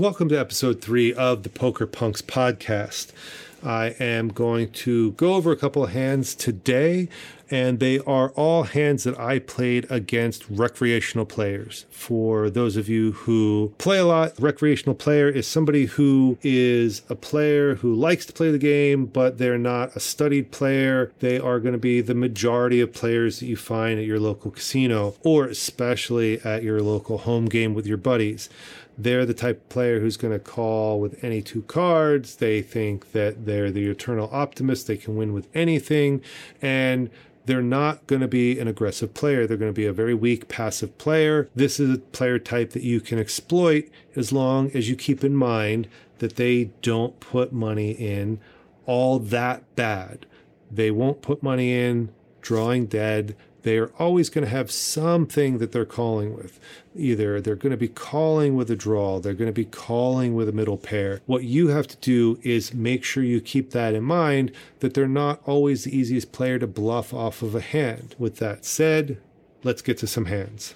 Welcome to episode three of the Poker Punx podcast. I am going to go over a couple of hands today, and they are all hands that I played against recreational players. For those of you who play a lot, recreational player is somebody who is a player who likes to play the game, but they're not a studied player. They are going to be the majority of players that you find at your local casino, or especially at your local home game with your buddies they're the type of player who's going to call with any two cards. They think that they're the eternal optimist. They can win with anything. And they're not going to be an aggressive player. They're going to be a very weak passive player. This is a player type that you can exploit as long as you keep in mind that they don't put money in all that bad. They won't put money in drawing dead they are always going to have something that they're calling with. Either they're going to be calling with a draw, they're going to be calling with a middle pair. What you have to do is make sure you keep that in mind that they're not always the easiest player to bluff off of a hand. With that said, let's get to some hands.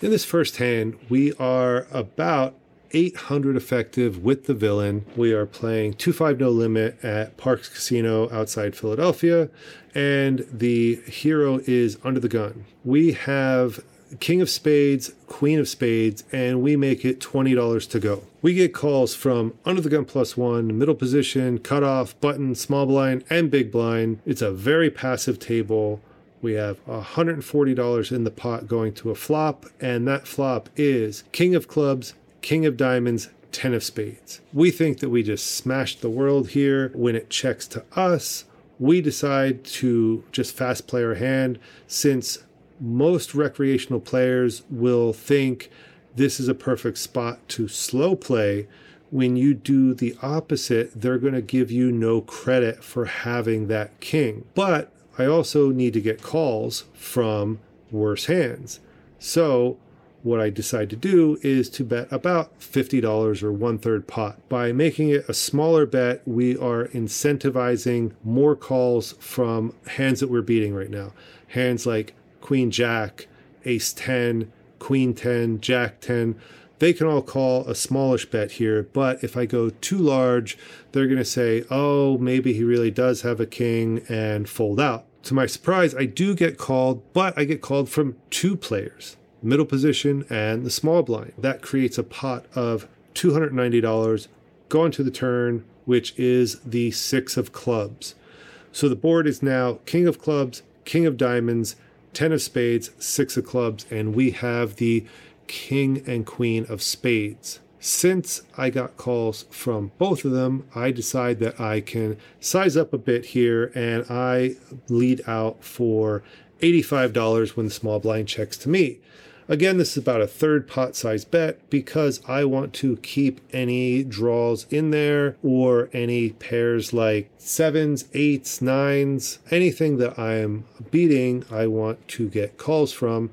In this first hand, we are about 800 effective with the villain. We are playing 2-5 no limit at Parx Casino outside Philadelphia, and the hero is under the gun. We have King of Spades, Queen of Spades, and we make it $20 to go. We get calls from under the gun plus one, middle position, cutoff, button, small blind, and big blind. It's a very passive table. We have $140 in the pot going to a flop, and that flop is King of Clubs, King of Diamonds, Ten of Spades. We think that we just smashed the world here. When it checks to us, we decide to just fast play our hand since most recreational players will think this is a perfect spot to slow play. When you do the opposite, they're going to give you no credit for having that king. But I also need to get calls from worse hands. So what I decide to do is to bet about $50 or one third pot. By making it a smaller bet, we are incentivizing more calls from hands that we're beating right now. Hands like Queen Jack, Ace 10, Queen 10, Jack 10. They can all call a smallish bet here, but if I go too large, they're going to say, oh, maybe he really does have a king and fold out. To my surprise, I do get called, but I get called from two players middle position, and the small blind. That creates a pot of $290 going to the turn, which is the six of clubs. So the board is now king of clubs, king of diamonds, 10 of spades, six of clubs, and we have the king and queen of spades. Since I got calls from both of them, I decide that I can size up a bit here and I lead out for $85 when the small blind checks to me. Again, this is about a third pot size bet because I want to keep any draws in there or any pairs like sevens, eights, nines, anything that I am beating, I want to get calls from.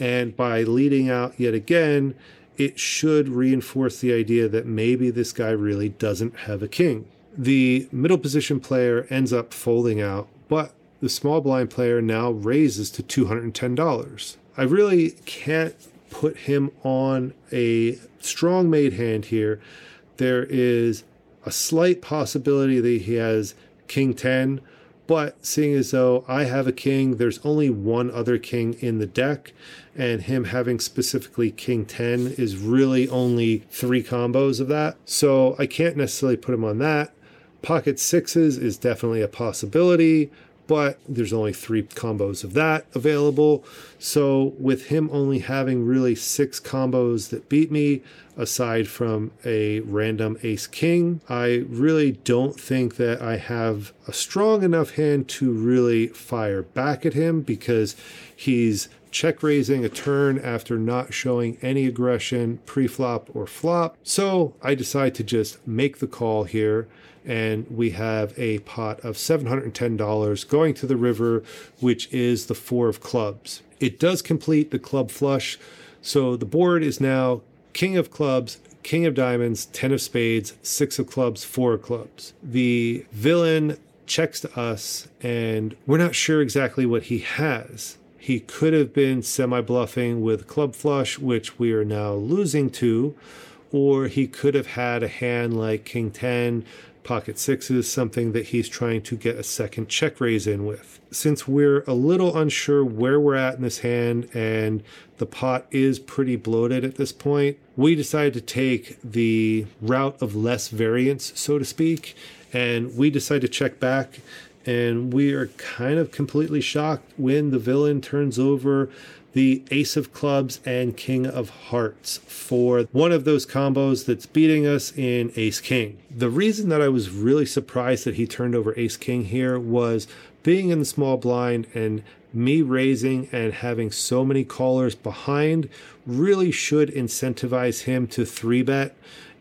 And by leading out yet again, it should reinforce the idea that maybe this guy really doesn't have a king. The middle position player ends up folding out, but the small blind player now raises to $210. I really can't put him on a strong made hand here. There is a slight possibility that he has king 10, but seeing as though I have a king, there's only one other king in the deck, and him having specifically king 10 is really only three combos of that. So I can't necessarily put him on that. Pocket sixes is definitely a possibility but there's only three combos of that available. So, with him only having really six combos that beat me, aside from a random ace king, I really don't think that I have a strong enough hand to really fire back at him because he's check raising a turn after not showing any aggression pre-flop or flop. So I decide to just make the call here and we have a pot of $710 going to the river, which is the four of clubs. It does complete the club flush, so the board is now king of clubs, king of diamonds, 10 of spades, six of clubs, four of clubs. The villain checks to us, and we're not sure exactly what he has. He could have been semi bluffing with club flush, which we are now losing to, or he could have had a hand like King 10, pocket sixes, something that he's trying to get a second check raise in with. Since we're a little unsure where we're at in this hand and the pot is pretty bloated at this point, we decided to take the route of less variance, so to speak, and we decided to check back. And we are kind of completely shocked when the villain turns over the Ace of Clubs and King of Hearts for one of those combos that's beating us in Ace King. The reason that I was really surprised that he turned over Ace King here was being in the small blind and me raising and having so many callers behind really should incentivize him to three bet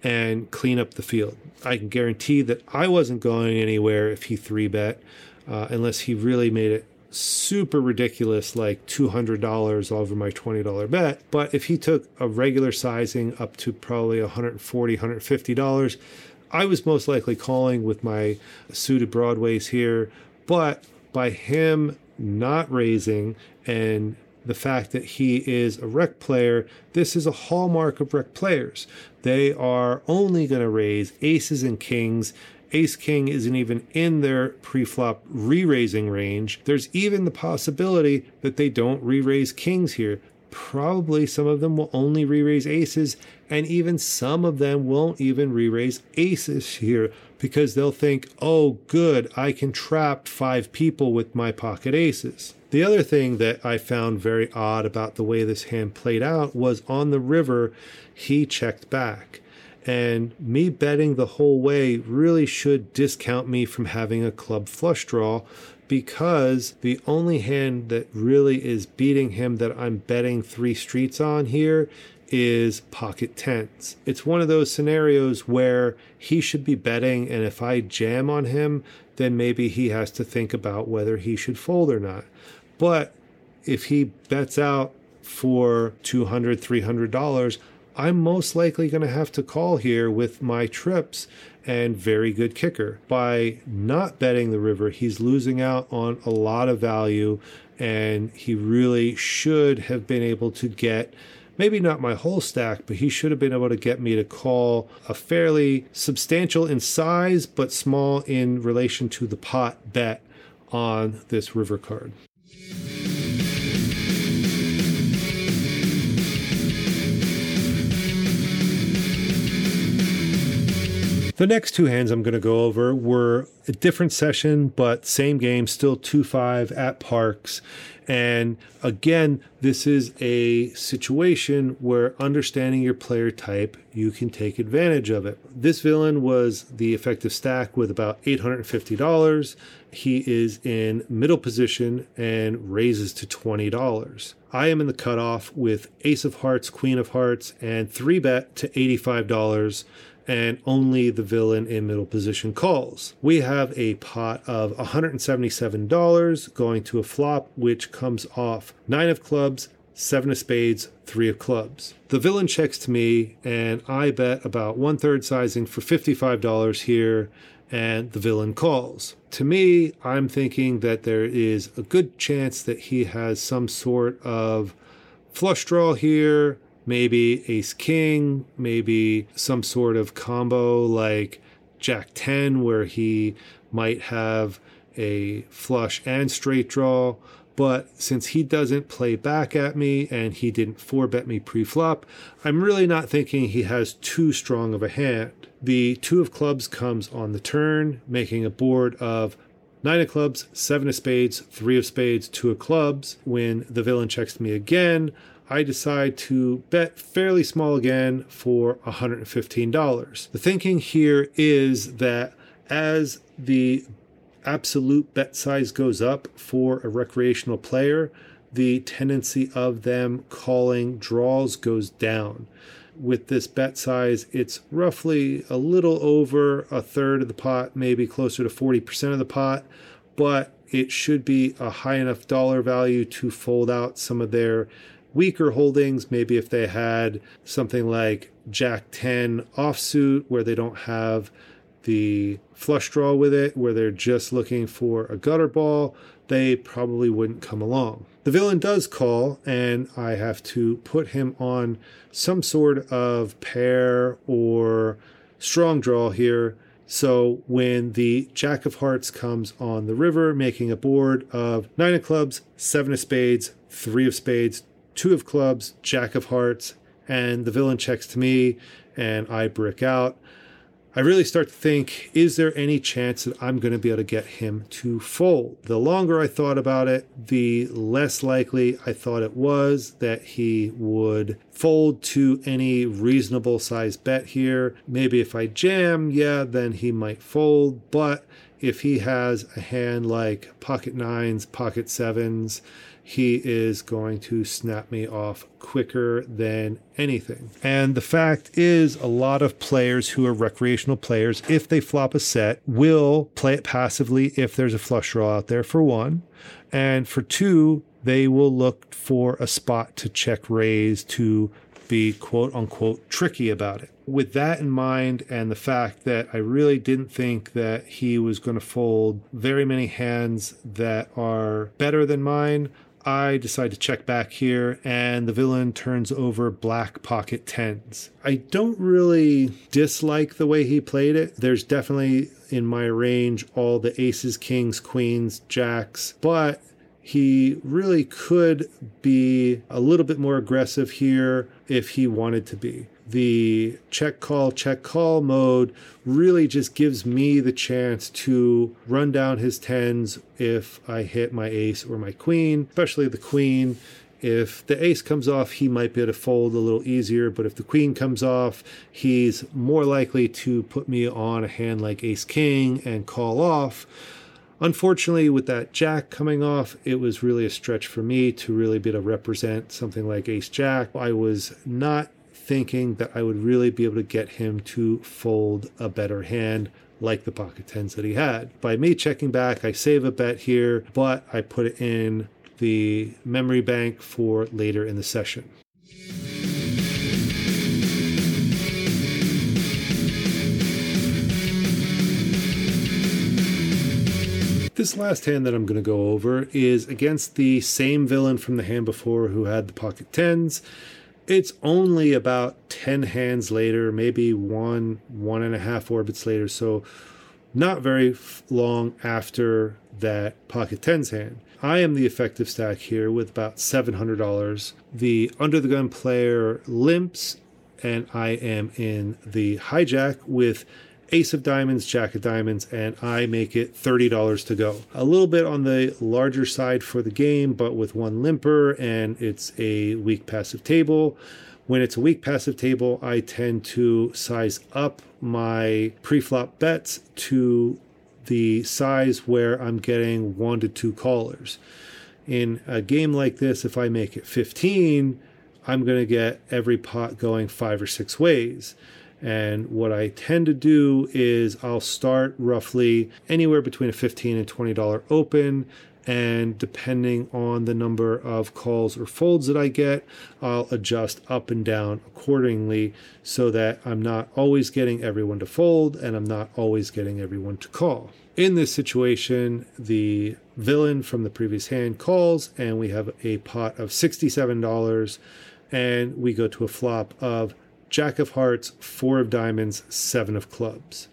and clean up the field. I can guarantee that I wasn't going anywhere if he three bet, uh, unless he really made it super ridiculous, like $200 over my $20 bet. But if he took a regular sizing up to probably $140, $150, I was most likely calling with my suited broadways here. But by him not raising and the fact that he is a rec player, this is a hallmark of rec players. They are only going to raise aces and kings ace king isn't even in their pre-flop re-raising range. There's even the possibility that they don't re-raise kings here. Probably some of them will only re-raise aces, and even some of them won't even re-raise aces here because they'll think, oh, good, I can trap five people with my pocket aces. The other thing that I found very odd about the way this hand played out was on the river, he checked back. And me betting the whole way really should discount me from having a club flush draw because the only hand that really is beating him that I'm betting three streets on here is pocket tens. It's one of those scenarios where he should be betting, and if I jam on him, then maybe he has to think about whether he should fold or not. But if he bets out for $200, $300, I'm most likely going to have to call here with my trips and very good kicker. By not betting the river, he's losing out on a lot of value, and he really should have been able to get maybe not my whole stack, but he should have been able to get me to call a fairly substantial in size, but small in relation to the pot bet on this river card. The next two hands I'm going to go over were a different session, but same game, still 2 5 at Parx. And again, this is a situation where understanding your player type, you can take advantage of it. This villain was the effective stack with about $850. He is in middle position and raises to $20. I am in the cutoff with Ace of Hearts, Queen of Hearts, and 3 bet to $85 and only the villain in middle position calls. We have a pot of $177 going to a flop, which comes off nine of clubs, seven of spades, three of clubs. The villain checks to me, and I bet about one third sizing for $55 here, and the villain calls. To me, I'm thinking that there is a good chance that he has some sort of flush draw here, maybe ace king, maybe some sort of combo like jack 10 where he might have a flush and straight draw. But since he doesn't play back at me and he didn't four bet me pre flop, I'm really not thinking he has too strong of a hand. The two of clubs comes on the turn, making a board of nine of clubs, seven of spades, three of spades, two of clubs. When the villain checks me again, I decide to bet fairly small again for $115. The thinking here is that as the absolute bet size goes up for a recreational player, the tendency of them calling draws goes down. With this bet size, it's roughly a little over a third of the pot, maybe closer to 40% of the pot, but it should be a high enough dollar value to fold out some of their weaker holdings, maybe if they had something like Jack 10 offsuit where they don't have the flush draw with it, where they're just looking for a gutter ball, they probably wouldn't come along. The villain does call, and I have to put him on some sort of pair or strong draw here. So when the Jack of Hearts comes on the river, making a board of nine of clubs, seven of spades, three of spades, two of clubs, Jack of Hearts, and the villain checks to me, and I brick out. I really start to think, is there any chance that I'm going to be able to get him to fold? The longer I thought about it, the less likely I thought it was that he would fold to any reasonable size bet here. Maybe if I jam, yeah, then he might fold. But if he has a hand like pocket nines, pocket sevens, he is going to snap me off quicker than anything. And the fact is, a lot of players who are recreational players, if they flop a set, will play it passively if there's a flush draw out there, for one. And for two, they will look for a spot to check raise to be quote unquote tricky about it. With that in mind, and the fact that I really didn't think that he was going to fold very many hands that are better than mine, I decide to check back here, and the villain turns over black pocket tens. I don't really dislike the way he played it. There's definitely in my range all the aces, kings, queens, jacks, but he really could be a little bit more aggressive here if he wanted to be the check call, check call mode really just gives me the chance to run down his tens if I hit my ace or my queen, especially the queen. If the ace comes off, he might be able to fold a little easier, but if the queen comes off, he's more likely to put me on a hand like ace king and call off. Unfortunately, with that jack coming off, it was really a stretch for me to really be able to represent something like ace jack. I was not thinking that I would really be able to get him to fold a better hand like the pocket tens that he had. By me checking back, I save a bet here, but I put it in the memory bank for later in the session. This last hand that I'm going to go over is against the same villain from the hand before who had the pocket tens. It's only about 10 hands later, maybe one, one and a half orbits later. So, not very long after that pocket tens hand. I am the effective stack here with about $700. The under the gun player limps, and I am in the hijack with ace of diamonds, jack of diamonds, and I make it $30 to go. A little bit on the larger side for the game, but with one limper and it's a weak passive table. When it's a weak passive table, I tend to size up my pre-flop bets to the size where I'm getting one to two callers. In a game like this, if I make it 15, I'm going to get every pot going five or six ways. And what I tend to do is I'll start roughly anywhere between a 15 and $20 open. And depending on the number of calls or folds that I get, I'll adjust up and down accordingly so that I'm not always getting everyone to fold and I'm not always getting everyone to call. In this situation, the villain from the previous hand calls, and we have a pot of $67, and we go to a flop of Jack of Hearts, Four of Diamonds, Seven of Clubs.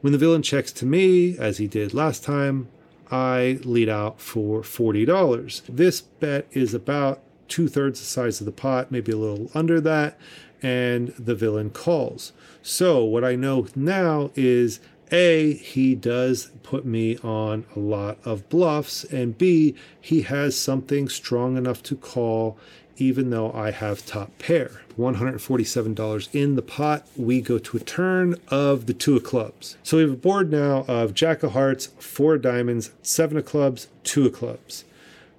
When the villain checks to me, as he did last time, I lead out for $40. This bet is about two thirds the size of the pot, maybe a little under that, and the villain calls. So, what I know now is A, he does put me on a lot of bluffs, and B, he has something strong enough to call even though I have top pair. $147 in the pot. We go to a turn of the two of clubs. So we have a board now of Jack of Hearts, four diamonds, seven of clubs, two of clubs.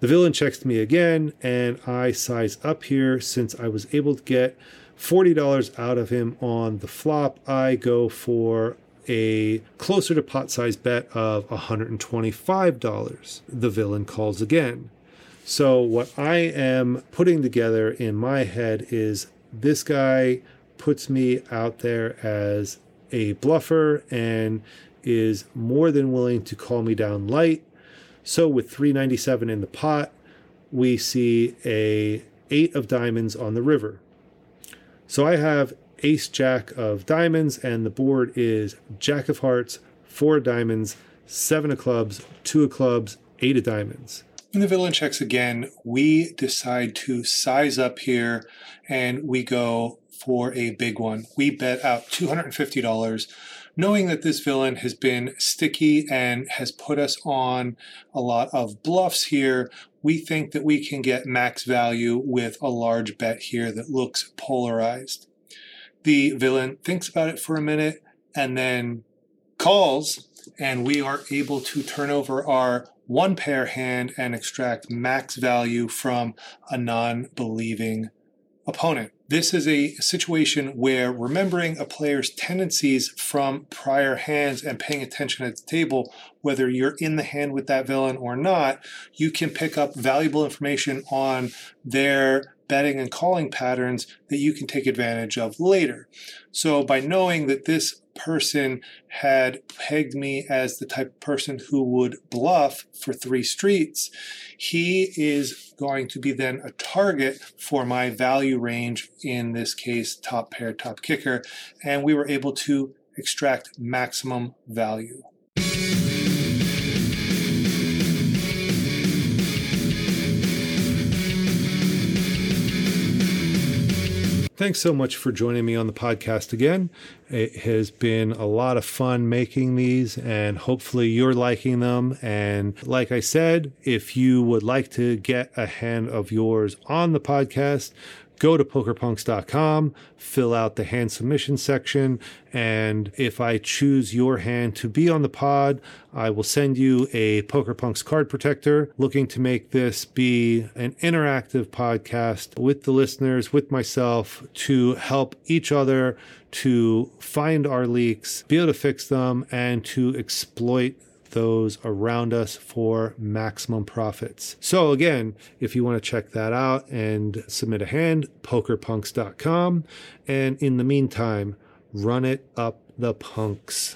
The villain checks me again, and I size up here since I was able to get $40 out of him on the flop. I go for a closer to pot size bet of $125. The villain calls again. So, what I am putting together in my head is this guy puts me out there as a bluffer and is more than willing to call me down light. So with 397 in the pot, we see a 8 of diamonds on the river. So I have ace jack of diamonds and the board is jack of hearts, 4 of diamonds, 7 of clubs, 2 of clubs, 8 of diamonds. When the villain checks again, we decide to size up here and we go for a big one. We bet out $250 knowing that this villain has been sticky and has put us on a lot of bluffs here, we think that we can get max value with a large bet here that looks polarized. The villain thinks about it for a minute and then calls, and we are able to turn over our one pair hand and extract max value from a non believing opponent. This is a situation where remembering a player's tendencies from prior hands and paying attention at the table, whether you're in the hand with that villain or not, you can pick up valuable information on their betting and calling patterns that you can take advantage of later. So by knowing that this person had pegged me as the type of person who would bluff for three streets, he is going to be then a target for my value range, in this case, top pair, top kicker, and we were able to extract maximum value. Thanks so much for joining me on the podcast again. It has been a lot of fun making these, and hopefully you're liking them. And like I said, if you would like to get a hand of yours on the podcast, go to pokerpunx.com, fill out the hand submission section, and if I choose your hand to be on the pod, I will send you a PokerPunx card protector. Looking to make this be an interactive podcast with the listeners, with myself, to help each other to find our leaks, be able to fix them, and to exploit those around us for maximum profits. So, again, if you want to check that out and submit a hand, pokerpunx.com. And in the meantime, run it up the punks.